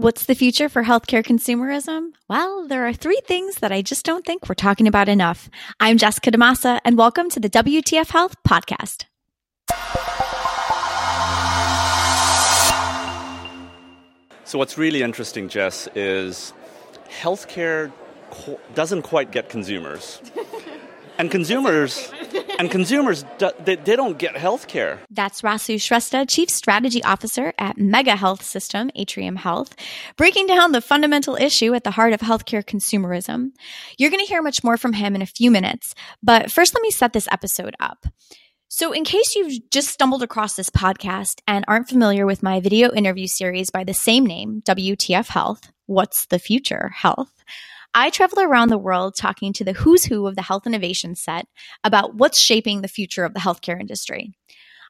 What's the future for healthcare consumerism? Well, there are three things that I just don't think we're talking about enough. I'm Jessica DaMassa, and welcome to the WTF Health Podcast. So, what's really interesting, Jess, is healthcare doesn't quite get consumers. And consumers and consumers they, they don't get health care. That's Rasu Shrestha, Chief Strategy Officer at Mega Health System, Atrium Health, breaking down the fundamental issue at the heart of healthcare consumerism. You're going to hear much more from him in a few minutes, but first let me set this episode up. So, in case you've just stumbled across this podcast and aren't familiar with my video interview series by the same name, WTF Health, What's the Future Health? I travel around the world talking to the who's who of the health innovation set about what's shaping the future of the healthcare industry.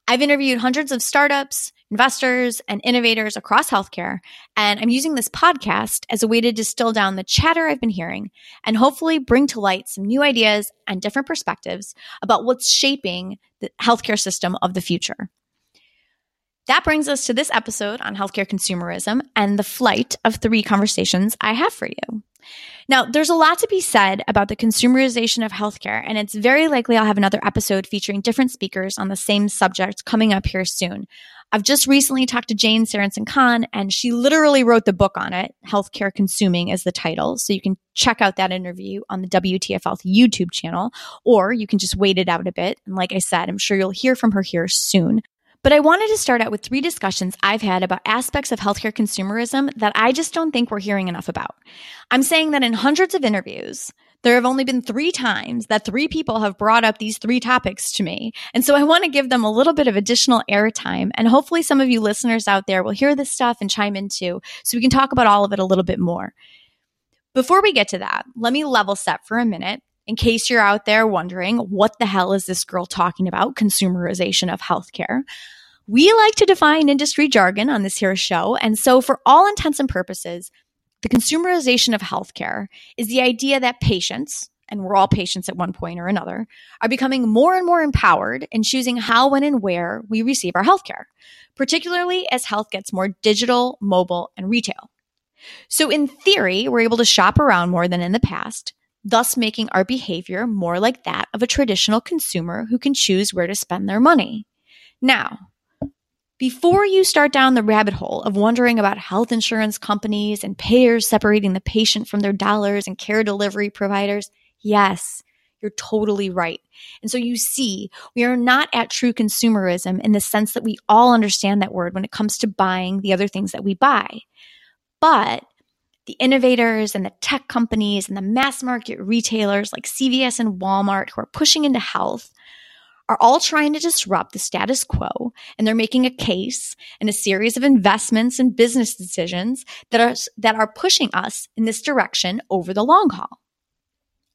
I've interviewed hundreds of startups, investors, and innovators across healthcare, and I'm using this podcast as a way to distill down the chatter I've been hearing and hopefully bring to light some new ideas and different perspectives about what's shaping the healthcare system of the future. That brings us to this episode on healthcare consumerism and the flight of three conversations I have for you. Now, there's a lot to be said about the consumerization of healthcare, and it's very likely I'll have another episode featuring different speakers on the same subject coming up here soon. I've just recently talked to Jane Sarasohn-Kahn, and she literally wrote the book on it. Healthcare Consuming is the title. So you can check out that interview on the WTF Health YouTube channel, or you can just wait it out a bit. And like I said, I'm sure you'll hear from her here soon. But I wanted to start out with three discussions I've had about aspects of healthcare consumerism that I just don't think we're hearing enough about. I'm saying that in hundreds of interviews, there have only been three times that three people have brought up these three topics to me. And so I want to give them a little bit of additional airtime. And hopefully some of you listeners out there will hear this stuff and chime in too, so we can talk about all of it a little bit more. Before we get to that, let me level set for a minute in case you're out there wondering, what the hell is this girl talking about? Consumerization of healthcare. We like to define industry jargon on this here show. And so, for all intents and purposes, the consumerization of healthcare is the idea that patients, and we're all patients at one point or another, are becoming more and more empowered in choosing how, when, and where we receive our healthcare, particularly as health gets more digital, mobile, and retail. So, in theory, we're able to shop around more than in the past, thus making our behavior more like that of a traditional consumer who can choose where to spend their money. Now, before you start down the rabbit hole of wondering about health insurance companies and payers separating the patient from their dollars and care delivery providers, yes, you're totally right. And so you see, we are not at true consumerism in the sense that we all understand that word when it comes to buying the other things that we buy. But the innovators and the tech companies and the mass market retailers like CVS and Walmart who are pushing into health are all trying to disrupt the status quo. And they're making a case and a series of investments and business decisions that are that are pushing us in this direction over the long haul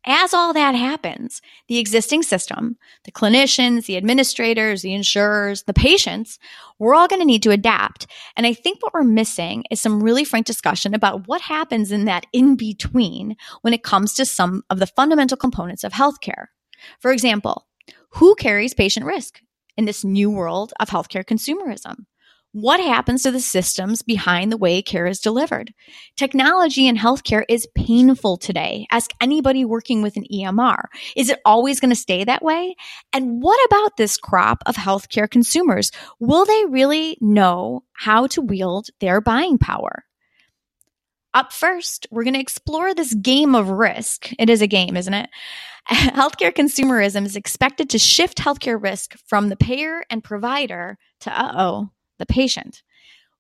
as all that happens, the existing system, the clinicians, the administrators, the insurers, the patients, we're all going to need to adapt. And I think what we're missing is some really frank discussion about what happens in that in between when it comes to some of the fundamental components of healthcare. For example, who carries patient risk in this new world of healthcare consumerism? What happens to the systems behind the way care is delivered? Technology in healthcare is painful today. Ask anybody working with an EMR. Is it always going to stay that way? And what about this crop of healthcare consumers? Will they really know how to wield their buying power? Up first, we're going to explore this game of risk. It is a game, isn't it? Healthcare consumerism is expected to shift healthcare risk from the payer and provider to, uh oh, the patient.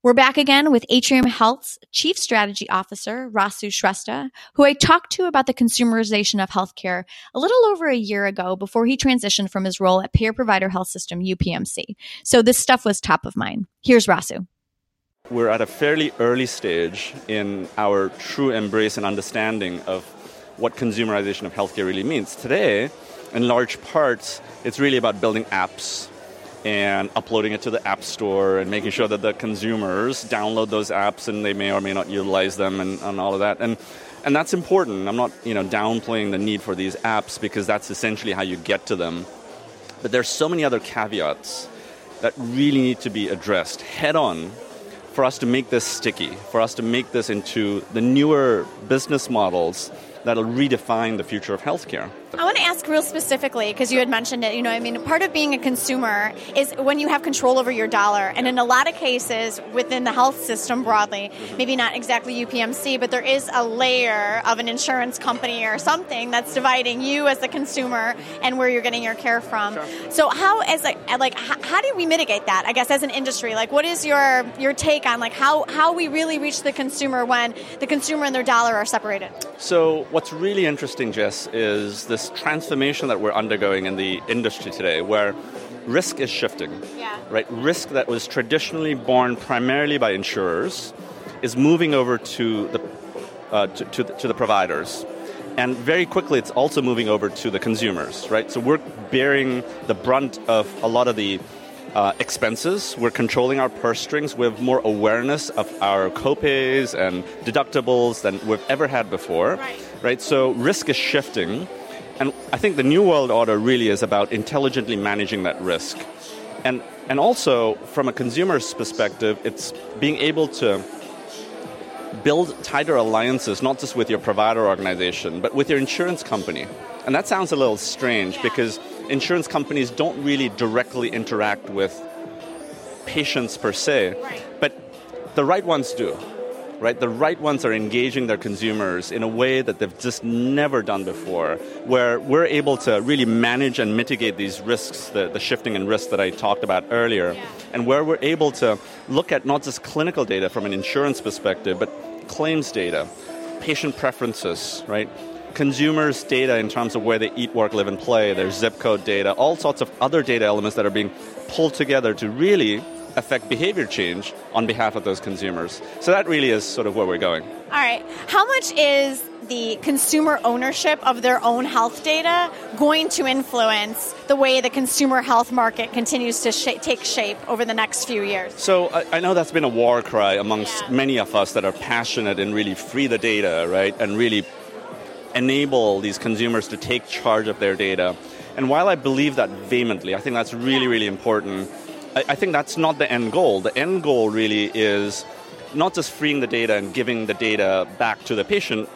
We're back again with Atrium Health's Chief Strategy Officer, Rasu Shrestha, who I talked to about the consumerization of healthcare a little over a year ago before he transitioned from his role at Payer Provider Health System, UPMC. So this stuff was top of mind. Here's Rasu. We're at a fairly early stage in our true embrace and understanding of what consumerization of healthcare really means. Today, in large parts, it's really about building apps and uploading it to the App Store and making sure that the consumers download those apps and they may or may not utilize them and, and all of that. And and that's important. I'm not you know downplaying the need for these apps because that's essentially how you get to them. But there's so many other caveats that really need to be addressed head on for us to make this sticky, for us to make this into the newer business models that'll redefine the future of healthcare. I want to ask real specifically because you had mentioned it. You know, I mean, part of being a consumer is when you have control over your dollar. And in a lot of cases within the health system broadly, maybe not exactly UPMC, but there is a layer of an insurance company or something that's dividing you as the consumer and where you're getting your care from. Sure. So, how as a, like how, how do we mitigate that? I guess as an industry, like what is your your take on like how how we really reach the consumer when the consumer and their dollar are separated? So, what's really interesting, Jess, is this transformation that we're undergoing in the industry today where risk is shifting. Yeah. Right? Risk that was traditionally borne primarily by insurers is moving over to the, uh, to, to, the, to the providers. And very quickly, it's also moving over to the consumers, right? So we're bearing the brunt of a lot of the uh, expenses. We're controlling our purse strings. We have more awareness of our copays and deductibles than we've ever had before. Right. right? So risk is shifting. And I think the New World Order really is about intelligently managing that risk. And, and also, from a consumer's perspective, it's being able to build tighter alliances, not just with your provider organization, but with your insurance company. And that sounds a little strange because insurance companies don't really directly interact with patients per se, but the right ones do. Right, the right ones are engaging their consumers in a way that they've just never done before, where we're able to really manage and mitigate these risks, the, the shifting and risk that I talked about earlier, yeah. and where we're able to look at not just clinical data from an insurance perspective, but claims data, patient preferences, right? consumers' data in terms of where they eat, work, live, and play, their zip code data, all sorts of other data elements that are being pulled together to really affect behavior change on behalf of those consumers. So that really is sort of where we're going. All right. How much is the consumer ownership of their own health data going to influence the way the consumer health market continues to sh- take shape over the next few years? So I, I know that's been a war cry amongst Yeah. many of us that are passionate and really free the data, right? And really enable these consumers to take charge of their data. And while I believe that vehemently, I think that's really, really important. I, think that's not the end goal. The end goal really is not just freeing the data and giving the data back to the patient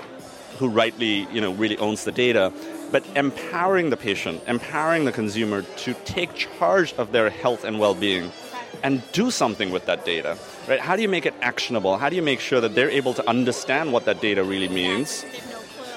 who rightly, you know, really owns the data, but empowering the patient, empowering the consumer to take charge of their health and well-being and do something with that data. Right? How do you make it actionable? How do you make sure that they're able to understand what that data really means?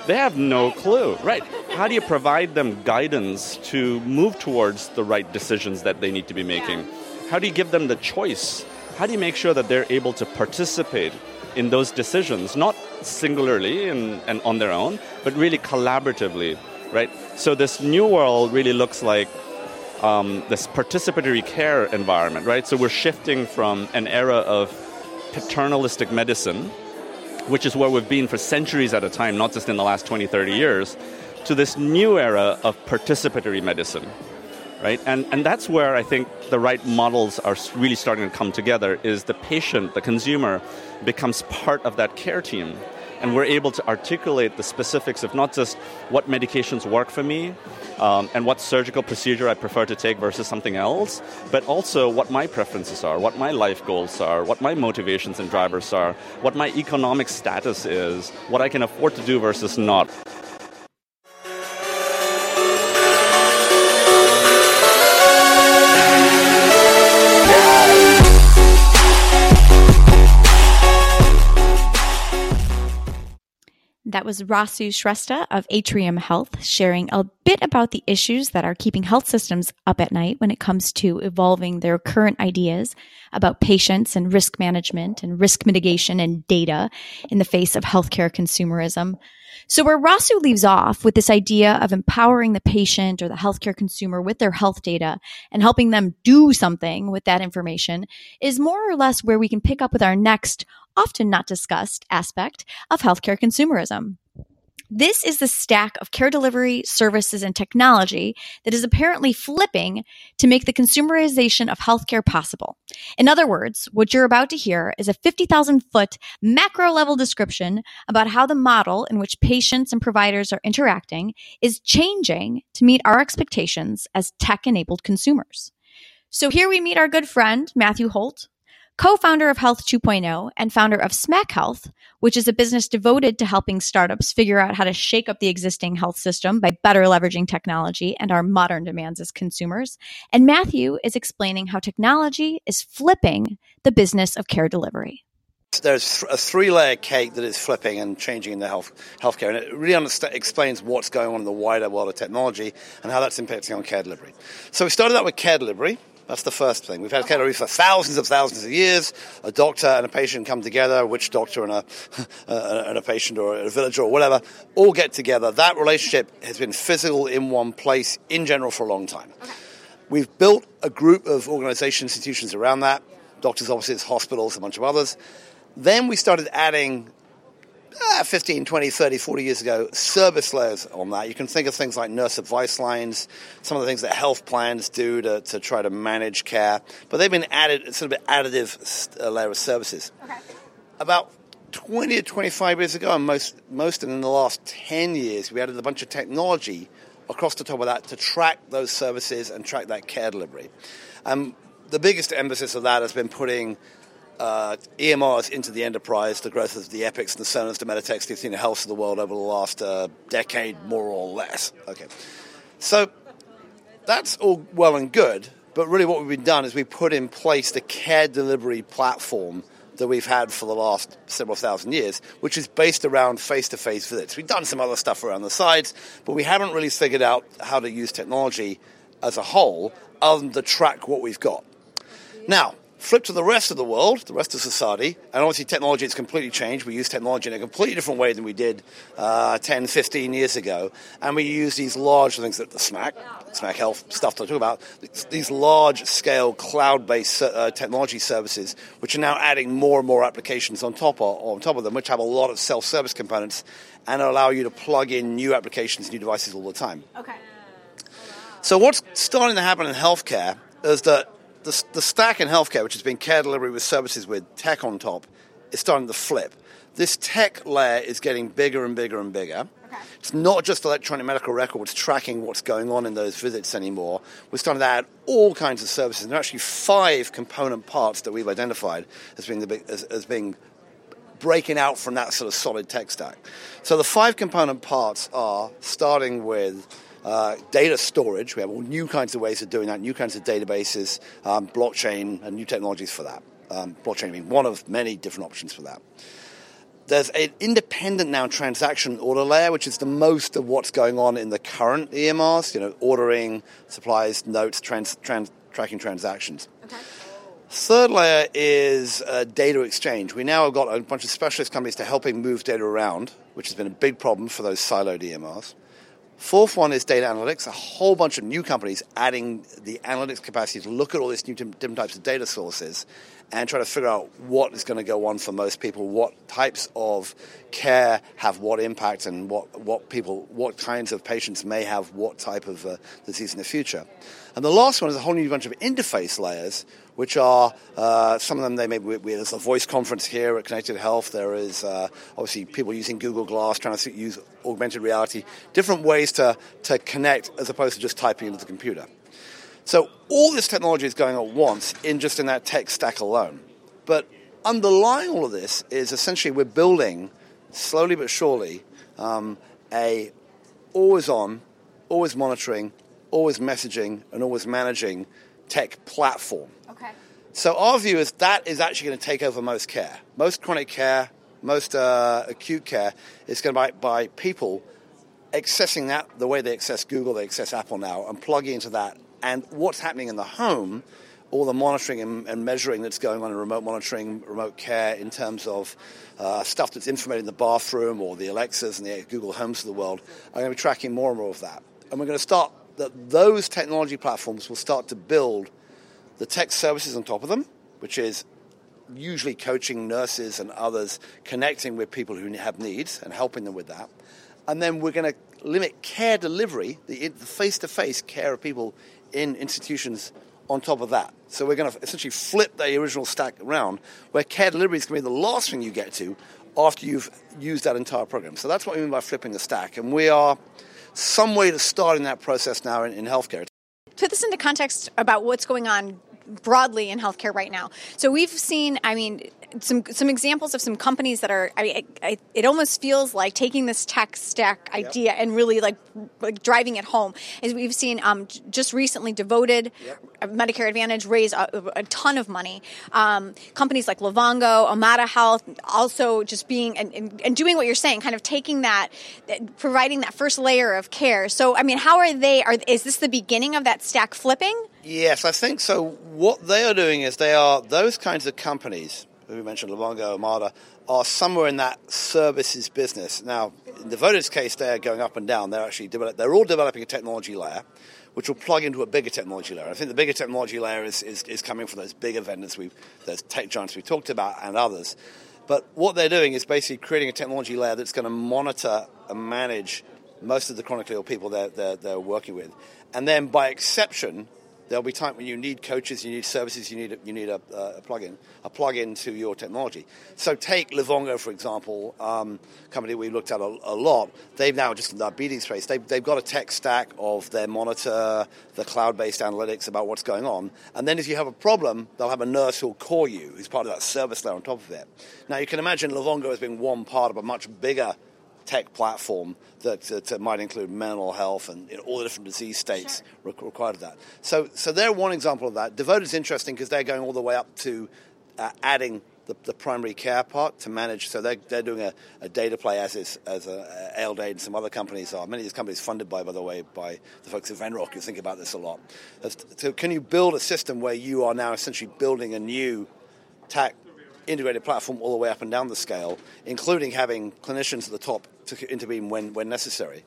They have no clue, right? How do you provide them guidance to move towards the right decisions that they need to be making? How do you give them the choice? How do you make sure that they're able to participate in those decisions, not singularly and, and on their own, but really collaboratively, right? So this new world really looks like um, this participatory care environment, right? So we're shifting from an era of paternalistic medicine, which is where we've been for centuries at a time, not just in the last 20, 30 years, to this new era of participatory medicine, right? And, and that's where I think the right models are really starting to come together is the patient, the consumer, becomes part of that care team. And we're able to articulate the specifics of not just what medications work for me um, and what surgical procedure I prefer to take versus something else, but also what my preferences are, what my life goals are, what my motivations and drivers are, what my economic status is, what I can afford to do versus not. That was Rasu Shrestha of Atrium Health sharing a bit about the issues that are keeping health systems up at night when it comes to evolving their current ideas about patients and risk management and risk mitigation and data in the face of healthcare consumerism. So where Rasu leaves off with this idea of empowering the patient or the healthcare consumer with their health data and helping them do something with that information is more or less where we can pick up with our next often not discussed aspect of healthcare consumerism. This is the stack of care delivery, services, and technology that is apparently flipping to make the consumerization of healthcare possible. In other words, what you're about to hear is a 50,000 foot macro level description about how the model in which patients and providers are interacting is changing to meet our expectations as tech enabled consumers. So here we meet our good friend, Matthew Holt, co founder of Health 2.0 and founder of Smack Health, which is a business devoted to helping startups figure out how to shake up the existing health system by better leveraging technology and our modern demands as consumers. And Matthew is explaining how technology is flipping the business of care delivery. There's a three-layer cake that is flipping and changing in the health healthcare, and it really explains what's going on in the wider world of technology and how that's impacting on care delivery. So we started out with care delivery. That's the first thing. We've had delivery for thousands of thousands of years. A doctor and a patient come together, a witch uh, doctor and a, and a patient or a villager or whatever, all get together. That relationship has been physical in one place in general for a long time. Okay. We've built a group of organizations, institutions around that. Doctors' offices, hospitals, a bunch of others. Then we started adding uh, 15, 20, 30, 40 years ago, service layers on that. You can think of things like nurse advice lines, some of the things that health plans do to, to try to manage care, but they've been added, sort of an additive uh, layer of services. Okay. About 20 to 25 years ago, and most, most in the last 10 years, we added a bunch of technology across the top of that to track those services and track that care delivery. Um, the biggest emphasis of that has been putting uh, EMRs into the enterprise, the growth of the Epics and the Cerners, the Meditechs, the Athena Health of the world over the last uh, decade, more or less. Okay, so that's all well and good, but really what we've done is we put in place the care delivery platform that we've had for the last several thousand years, which is based around face-to-face visits. We've done some other stuff around the sides, but we haven't really figured out how to use technology as a whole other than to track what we've got. Now, Flip to the rest of the world, the rest of society, and obviously technology has completely changed. We use technology in a completely different way than we did uh, 10, 15 years ago. And we use these large things that the SMAC, SMAC Health stuff that I talk about, these large scale cloud based uh, technology services, which are now adding more and more applications on top, of, on top of them, which have a lot of self service components and allow you to plug in new applications, new devices all the time. Okay. So, what's starting to happen in healthcare is that the, the stack in healthcare, which has been care delivery with services with tech on top, is starting to flip. This tech layer is getting bigger and bigger and bigger. Okay. It's not just electronic medical records tracking what's going on in those visits anymore. We're starting to add all kinds of services. There are actually five component parts that we've identified as being, the big, as, as being breaking out from that sort of solid tech stack. So the five component parts are starting with uh, data storage. We have all new kinds of ways of doing that, new kinds of databases, um, blockchain, and new technologies for that. Um, blockchain being one of many different options for that. There's an independent now transaction order layer, which is the most of what's going on in the current EMRs, you know, ordering, supplies, notes, trans, trans, tracking transactions. Okay. Third layer is uh, data exchange. We now have got a bunch of specialist companies to helping move data around, which has been a big problem for those siloed EMRs. Fourth one is data analytics, a whole bunch of new companies adding the analytics capacity to look at all these new different types of data sources and try to figure out what is going to go on for most people, what types of care have what impact, and what, what people, what kinds of patients may have what type of uh, disease in the future. And the last one is a whole new bunch of interface layers, which are uh, some of them they may be, there's a voice conference here at Connected Health. There is uh, obviously people using Google Glass, trying to use augmented reality, different ways to, to connect as opposed to just typing into the computer. So all this technology is going at once in just in that tech stack alone. But underlying all of this is essentially we're building slowly but surely um, a always on, always monitoring, always messaging, and always managing tech platform. Okay. So our view is that is actually going to take over most care. Most chronic care, most uh, acute care is going to be by people accessing that the way they access Google, they access Apple now, and plugging into that. And what's happening in the home, all the monitoring and, and measuring that's going on in remote monitoring, remote care, in terms of uh, stuff that's information in the bathroom or the Alexas and the Google Homes of the world, are going to be tracking more and more of that. And we're going to start that those technology platforms will start to build the tech services on top of them, which is usually coaching nurses and others, connecting with people who have needs and helping them with that. And then we're going to limit care delivery, the face to face care of people in institutions on top of that. So we're going to essentially flip the original stack around, where care delivery is going to be the last thing you get to after you've used that entire program. So that's what we mean by flipping the stack. And we are some way to start in that process now in, in healthcare. Put this into context about what's going on broadly in healthcare right now. So we've seen, I mean, some some examples of some companies that are. I mean, it, it, it almost feels like taking this tech stack idea yep. and really like, like driving it home. As we've seen, um, just recently, Devoted, yep. Medicare Advantage raise a, a ton of money. Um, companies like Livongo, Omada Health, also just being and, and, and doing what you're saying, kind of taking that, providing that first layer of care. So, I mean, how are they? Are is this the beginning of that stack flipping? Yes, I think so. What they are doing is they are those kinds of companies we mentioned Livongo, Omada, are somewhere in that services business. Now, in Devoted's case, they're going up and down. They're actually develop, they're all developing a technology layer, which will plug into a bigger technology layer. I think the bigger technology layer is, is, is coming from those bigger vendors, we those tech giants we've talked about, and others. But what they're doing is basically creating a technology layer that's going to monitor and manage most of the chronically ill people they're, they're, they're working with. And then, by exception, There'll be times when you need coaches, you need services, you need a, you need a, a plug-in, a plug-in to your technology. So take Livongo, for example, um, company we looked at a, a, lot. They've now just in the diabetes space, they've, they've got a tech stack of their monitor, the cloud-based analytics about what's going on. And then if you have a problem, they'll have a nurse who'll call you, who's part of that service layer on top of it. Now you can imagine Livongo as being one part of a much bigger tech platform that, that, might include mental health and you know, all the different disease states sure. required of that. So, so they're one example of that. Devoted is interesting because they're going all the way up to uh, adding the, the, primary care part to manage. So they're, they're doing a, a data play as is as a, a and some other companies are. Many of these companies funded by, by the way, by the folks at Venrock who think about this a lot. So can you build a system where you are now essentially building a new tech integrated platform all the way up and down the scale, including having clinicians at the top to intervene when, when necessary.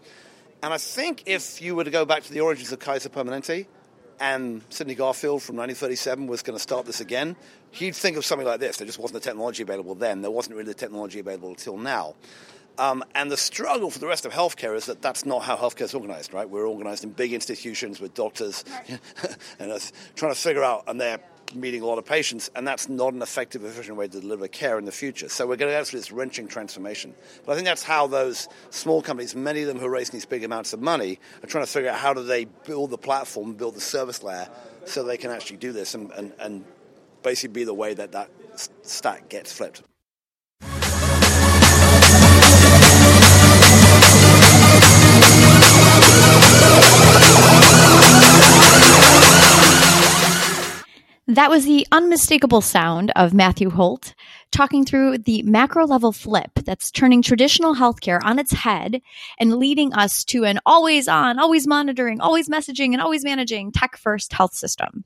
And I think if you were to go back to the origins of Kaiser Permanente, and Sidney Garfield from 1937 was going to start this again, he'd think of something like this. There just wasn't the technology available then. There wasn't really the technology available until now. Um, and the struggle for the rest of healthcare is that that's not how healthcare is organized, right? We're organized in big institutions with doctors and us trying to figure out, and they're meeting a lot of patients, and that's not an effective, efficient way to deliver care in the future. So we're going to go through this wrenching transformation. But I think that's how those small companies, many of them who are raising these big amounts of money, are trying to figure out how do they build the platform, build the service layer, so they can actually do this and, and, and basically be the way that that stack gets flipped. That was the unmistakable sound of Matthew Holt talking through the macro level flip that's turning traditional healthcare on its head and leading us to an always on, always monitoring, always messaging, and always managing tech first health system.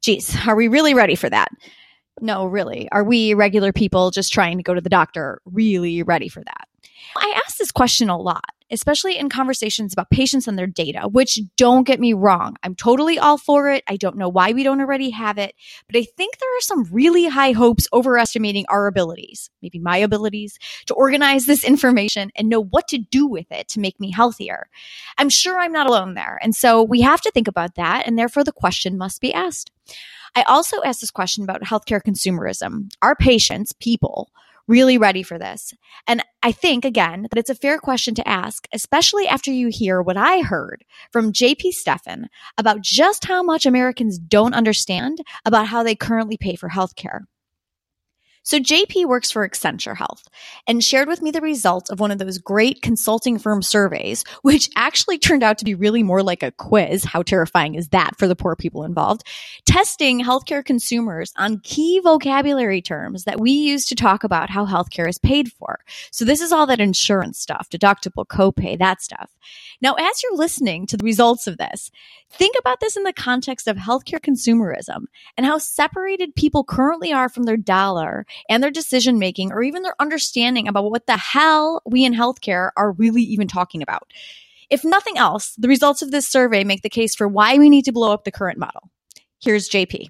Geez, are we really ready for that? No, really. Are we regular people just trying to go to the doctor really ready for that? I ask this question a lot especially in conversations about patients and their data, which don't get me wrong. I'm totally all for it. I don't know why we don't already have it, but I think there are some really high hopes overestimating our abilities, maybe my abilities to organize this information and know what to do with it to make me healthier. I'm sure I'm not alone there. And so we have to think about that. And therefore the question must be asked. I also asked this question about healthcare consumerism. Our patients, people, really ready for this? And I think, again, that it's a fair question to ask, especially after you hear what I heard from JP Steffen about just how much Americans don't understand about how they currently pay for healthcare. So JP works for Accenture Health and shared with me the results of one of those great consulting firm surveys, which actually turned out to be really more like a quiz. How terrifying is that for the poor people involved? Testing healthcare consumers on key vocabulary terms that we use to talk about how healthcare is paid for. So this is all that insurance stuff, deductible, copay, that stuff. Now, as you're listening to the results of this, think about this in the context of healthcare consumerism and how separated people currently are from their dollar and their decision making or even their understanding about what the hell we in healthcare are really even talking about. If nothing else, the results of this survey make the case for why we need to blow up the current model. Here's JP.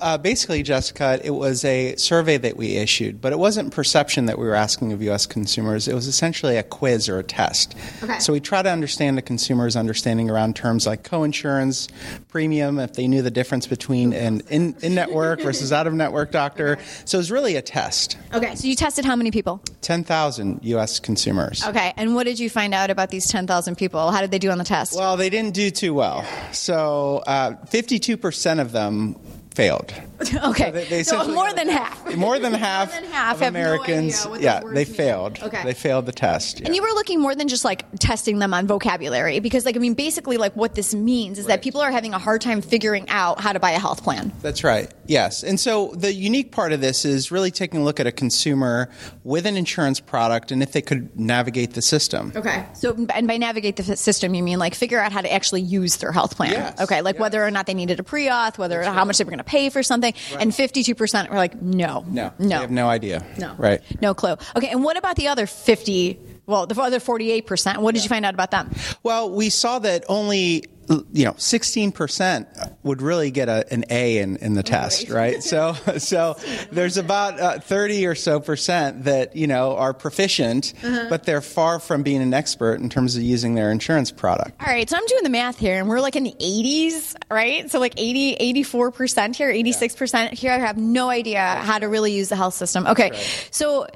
Uh, basically, Jessica, it was a survey that we issued, but it wasn't perception that we were asking of U.S. consumers. It was essentially a quiz or a test. Okay. So we try to understand the consumer's understanding around terms like coinsurance, premium, if they knew the difference between an in, network versus out of network doctor. So it was really a test. Okay. So you tested how many people? 10,000 U.S. consumers. Okay. And what did you find out about these 10,000 people? How did they do on the test? Well, they didn't do too well. So uh, 52% of them failed. okay, so, they, they so more than half. More than half. more than half of Americans. No yeah, they failed. Okay, they failed the test. Yeah. And you were looking more than just like testing them on vocabulary, because like I mean, basically, like what this means is right. that people are having a hard time figuring out how to buy a health plan. That's right. Yes, and so the unique part of this is really taking a look at a consumer with an insurance product and if they could navigate the system. Okay. So, and by navigate the system, you mean like figure out how to actually use their health plan. Yes. Okay, like yes. whether or not they needed a pre-auth, whether That's how right. much they were going to pay for something, right. and 52% were like, no. No. No. They have no idea. No. Right. No clue. Okay, and what about the other 50 well, the other 48%, what did yeah. you find out about them? Well, we saw that only you know, 16% would really get a, an A in, in the test, right? So, so there's about uh, 30 or so percent that, you know, are proficient, uh-huh. but they're far from being an expert in terms of using their insurance product. All right. So I'm doing the math here and we're like in the 80s, right? So like 80, 84% here, 86% here. I have no idea how to really use the health system. Okay. Right. So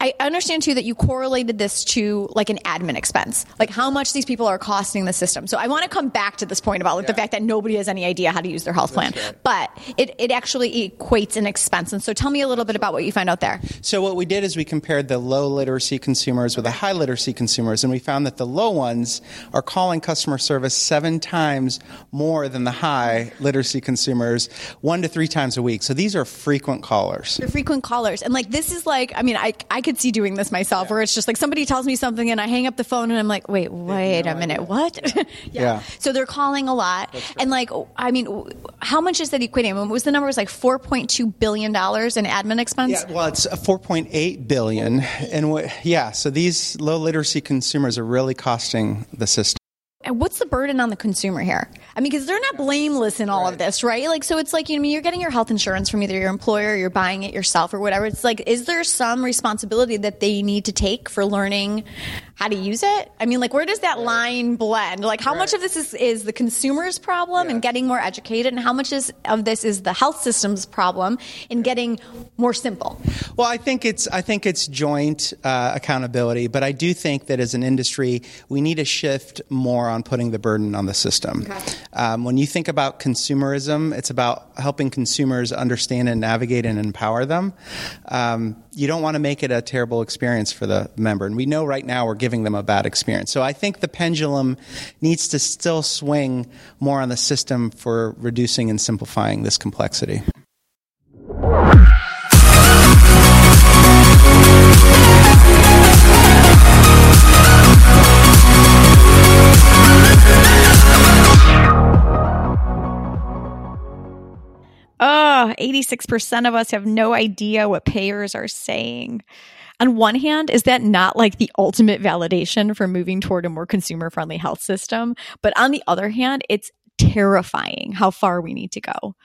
I understand too that you correlated this to like an admin expense, like how much these people are costing the system. So I want to come back back to this point about like, yeah. the fact that nobody has any idea how to use their health plan. Right. But it, it actually equates an expense. And so tell me a little bit about what you find out there. So what we did is we compared the low literacy consumers with the high literacy consumers, and we found that the low ones are calling customer service seven times more than the high literacy consumers, one to three times a week. So these are frequent callers. They're frequent callers. And like this is like, I mean, I, I could see doing this myself yeah. where it's just like somebody tells me something and I hang up the phone and I'm like, wait, wait no a minute, idea. what? yeah. yeah. So they're calling a lot. And like, I mean, how much is that equating? What was the number? It was like four point two billion dollars in admin expense. Yeah, well, it's uh, four point eight billion, and what, yeah. So these low literacy consumers are really costing the system. And what's the burden on the consumer here? I mean, because they're not blameless in all right. of this, right? Like, so it's like, you know, I mean, you're getting your health insurance from either your employer or you're buying it yourself or whatever. It's like, is there some responsibility that they need to take for learning how to use it? I mean, like, where does that line blend? Like, how right. much of this is, is the consumer's problem yeah. and getting more educated, and how much is, of this is the health system's problem in getting more simple? Well, I think it's I think it's joint uh, accountability, but I do think that as an industry, we need to shift more on putting the burden on the system. Okay. Um, when you think about consumerism, it's about helping consumers understand and navigate and empower them. Um, you don't want to make it a terrible experience for the member, and we know right now we're giving them a bad experience. So I think the pendulum needs to still swing more on the system for reducing and simplifying this complexity. 86% of us have no idea what payers are saying on one hand, is that not like the ultimate validation for moving toward a more consumer friendly health system? But on the other hand, it's terrifying how far we need to go.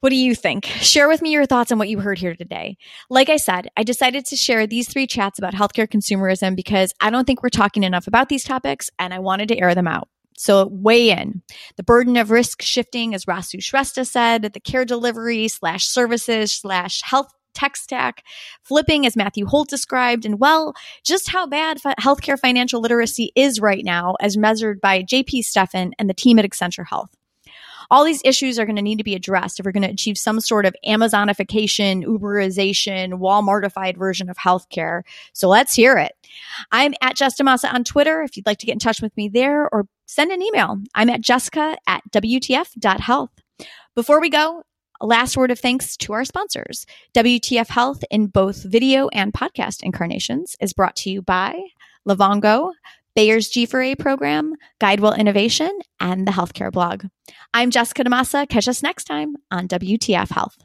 What do you think? Share with me your thoughts on what you heard here today. Like I said, I decided to share these three chats about healthcare consumerism because I don't think we're talking enough about these topics and I wanted to air them out. So weigh in. The burden of risk shifting, as Rasu Shrestha said, the care delivery slash services slash health tech stack, flipping as Matthew Holt described, and well, just how bad healthcare financial literacy is right now as measured by JP Steffen and the team at Accenture Health. All these issues are going to need to be addressed if we're going to achieve some sort of Amazonification, Uberization, Walmartified version of healthcare. So let's hear it. I'm at Jess DaMassa on Twitter if you'd like to get in touch with me there or send an email. I'm at jessica at WTF.health. Before we go, last word of thanks to our sponsors. WTF Health in both video and podcast incarnations is brought to you by Livongo, Bayer's G4A program, Guidewell Innovation, and the Healthcare blog. I'm Jessica DaMassa. Catch us next time on WTF Health.